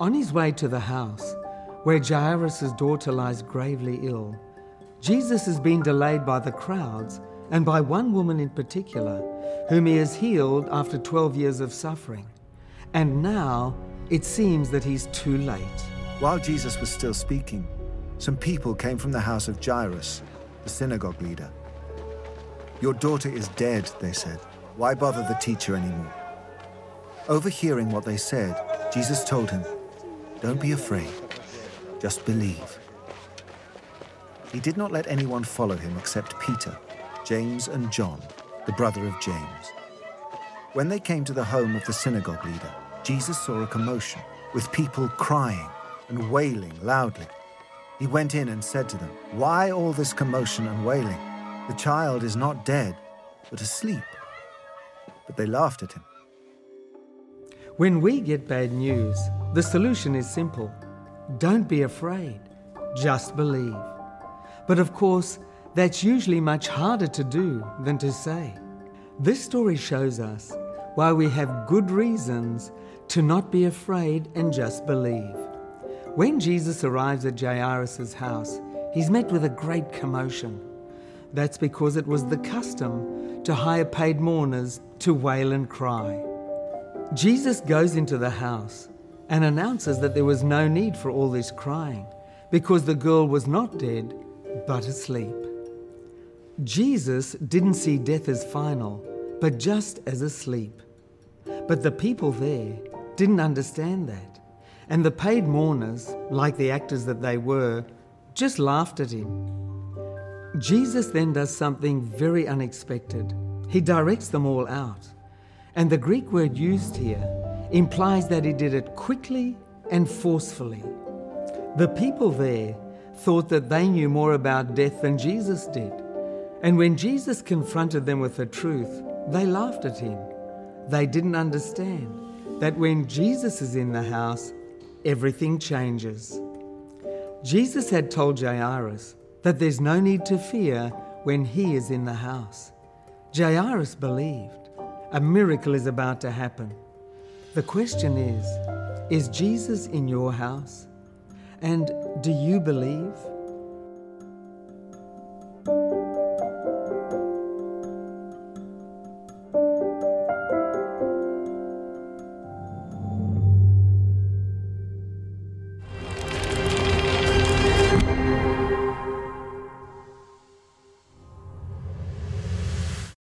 On his way to the house, where Jairus' daughter lies gravely ill, Jesus has been delayed by the crowds and by one woman in particular, whom he has healed after 12 years of suffering. And now it seems that he's too late. While Jesus was still speaking, some people came from the house of Jairus, the synagogue leader. Your daughter is dead, they said. Why bother the teacher anymore? Overhearing what they said, Jesus told him, Don't be afraid, just believe. He did not let anyone follow him except Peter, James, and John, the brother of James. When they came to the home of the synagogue leader, Jesus saw a commotion, with people crying and wailing loudly. He went in and said to them, Why all this commotion and wailing? The child is not dead, but asleep. But they laughed at him. When we get bad news, the solution is simple don't be afraid, just believe. But of course, that's usually much harder to do than to say. This story shows us why we have good reasons to not be afraid and just believe. When Jesus arrives at Jairus' house, he's met with a great commotion. That's because it was the custom to hire paid mourners to wail and cry. Jesus goes into the house and announces that there was no need for all this crying because the girl was not dead but asleep. Jesus didn't see death as final, but just as a sleep. But the people there didn't understand that. And the paid mourners, like the actors that they were, just laughed at him. Jesus then does something very unexpected. He directs them all out. And the Greek word used here implies that he did it quickly and forcefully. The people there thought that they knew more about death than Jesus did. And when Jesus confronted them with the truth, they laughed at him. They didn't understand that when Jesus is in the house, everything changes. Jesus had told Jairus that there's no need to fear when he is in the house. Jairus believed. A miracle is about to happen. The question is Is Jesus in your house? And do you believe?